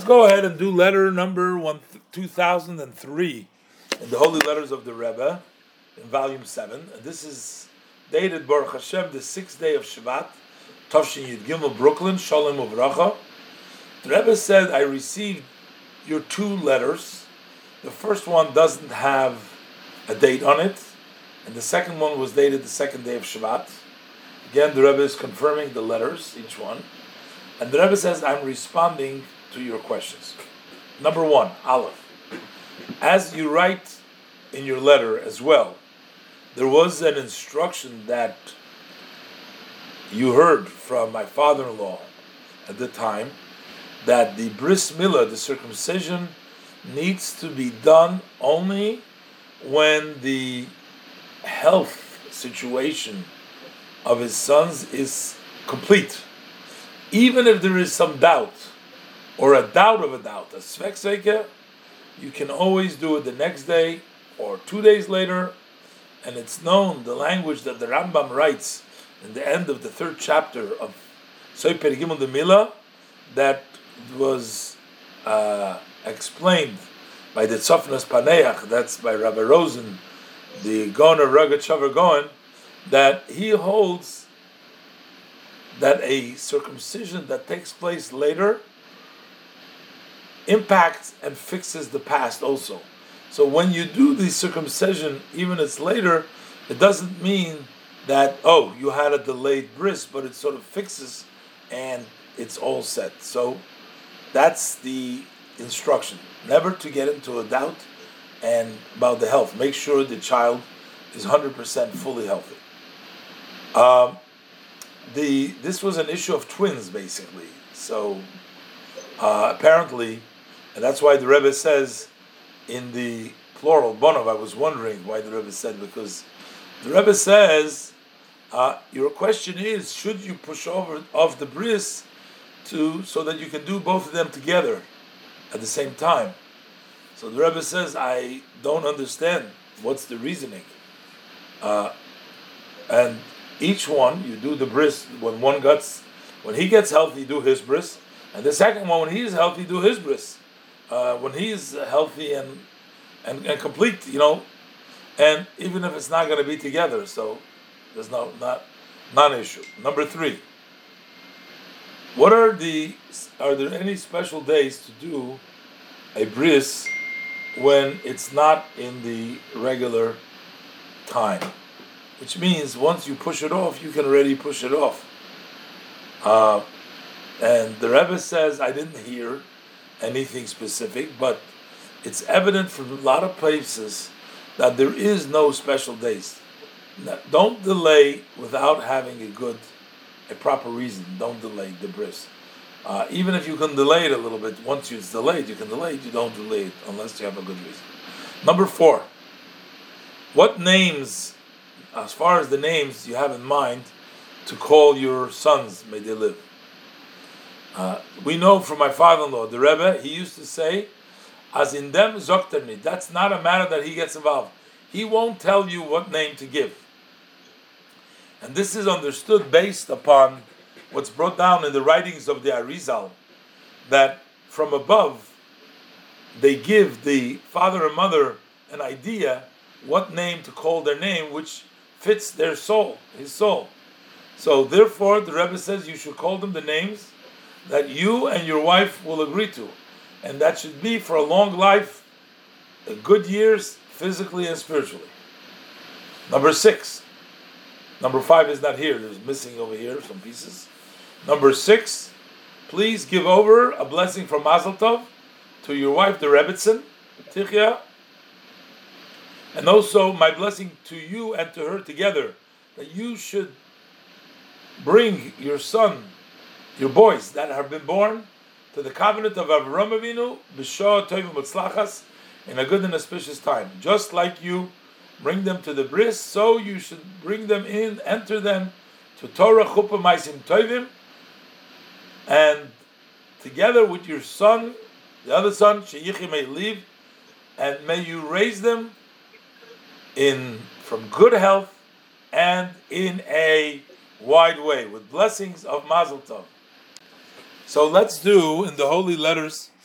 Let's go ahead and do letter number one, 2003 in the Holy Letters of the Rebbe in volume 7. And this is dated Baruch Hashem, the sixth day of Shabbat, Tavshin Yud Gimel, Brooklyn, Shalom of Uvracha. The Rebbe said, I received your two letters. The first one doesn't have a date on it, and the second one was dated the second day of Shabbat. Again, the Rebbe is confirming the letters, each one. And the Rebbe says, I'm responding to your questions. Number one, Aleph. As you write in your letter as well, there was an instruction that you heard from my father in law at the time that the bris milah, the circumcision, needs to be done only when the health situation of his sons is complete. Even if there is some doubt, or a doubt of a doubt, a svek you can always do it the next day or two days later. And it's known, the language that the Rambam writes in the end of the third chapter of Soiper Gimel de Mila, that was uh, explained by the Tzofnas Paneach, that's by Rabbi Rosen, the Goner Rogatchover Gaon, that he holds that a circumcision that takes place later impacts and fixes the past also. So when you do the circumcision, even it's later, it doesn't mean that oh you had a delayed bris, but it sort of fixes and it's all set. So that's the instruction. Never to get into a doubt and about the health. Make sure the child is hundred percent fully healthy. Um, the this was an issue of twins basically. So uh, apparently and that's why the Rebbe says in the plural, Bonov, I was wondering why the Rebbe said, because the Rebbe says, uh, your question is, should you push over off the bris to so that you can do both of them together at the same time? So the Rebbe says, I don't understand. What's the reasoning? Uh, and each one, you do the bris when one gets, when he gets healthy, do his bris, and the second one, when he's healthy, do his bris uh, when he's healthy and, and and complete, you know, and even if it's not going to be together, so there's no not non-issue. Number three. What are the are there any special days to do a bris when it's not in the regular time? Which means once you push it off, you can already push it off. Uh, and the Rebbe says, I didn't hear anything specific, but it's evident from a lot of places that there is no special days. Don't delay without having a good, a proper reason. Don't delay the bris. Uh, even if you can delay it a little bit, once it's delayed, you can delay it. You don't delay it unless you have a good reason. Number four. What names, as far as the names you have in mind, to call your sons, may they live? Uh, we know from my father-in-law, the Rebbe, he used to say, "As in them zokterni." That's not a matter that he gets involved. He won't tell you what name to give, and this is understood based upon what's brought down in the writings of the Arizal, that from above they give the father and mother an idea what name to call their name, which fits their soul, his soul. So therefore, the Rebbe says you should call them the names that you and your wife will agree to. And that should be for a long life, good years, physically and spiritually. Number six. Number five is not here. There's missing over here some pieces. Number six, please give over a blessing from Mazel Tov to your wife, the Rebbitzin, Tichya, and also my blessing to you and to her together, that you should bring your son your boys that have been born to the covenant of Avraham Avinu, b'shah tovim mutzlachas, in a good and auspicious time. Just like you bring them to the bris, so you should bring them in, enter them to Torah chuppah maisim tovim, and together with your son, the other son, Sheyichi may live, and may you raise them in from good health and in a wide way with blessings of Mazel Tov. So let's do in the holy letters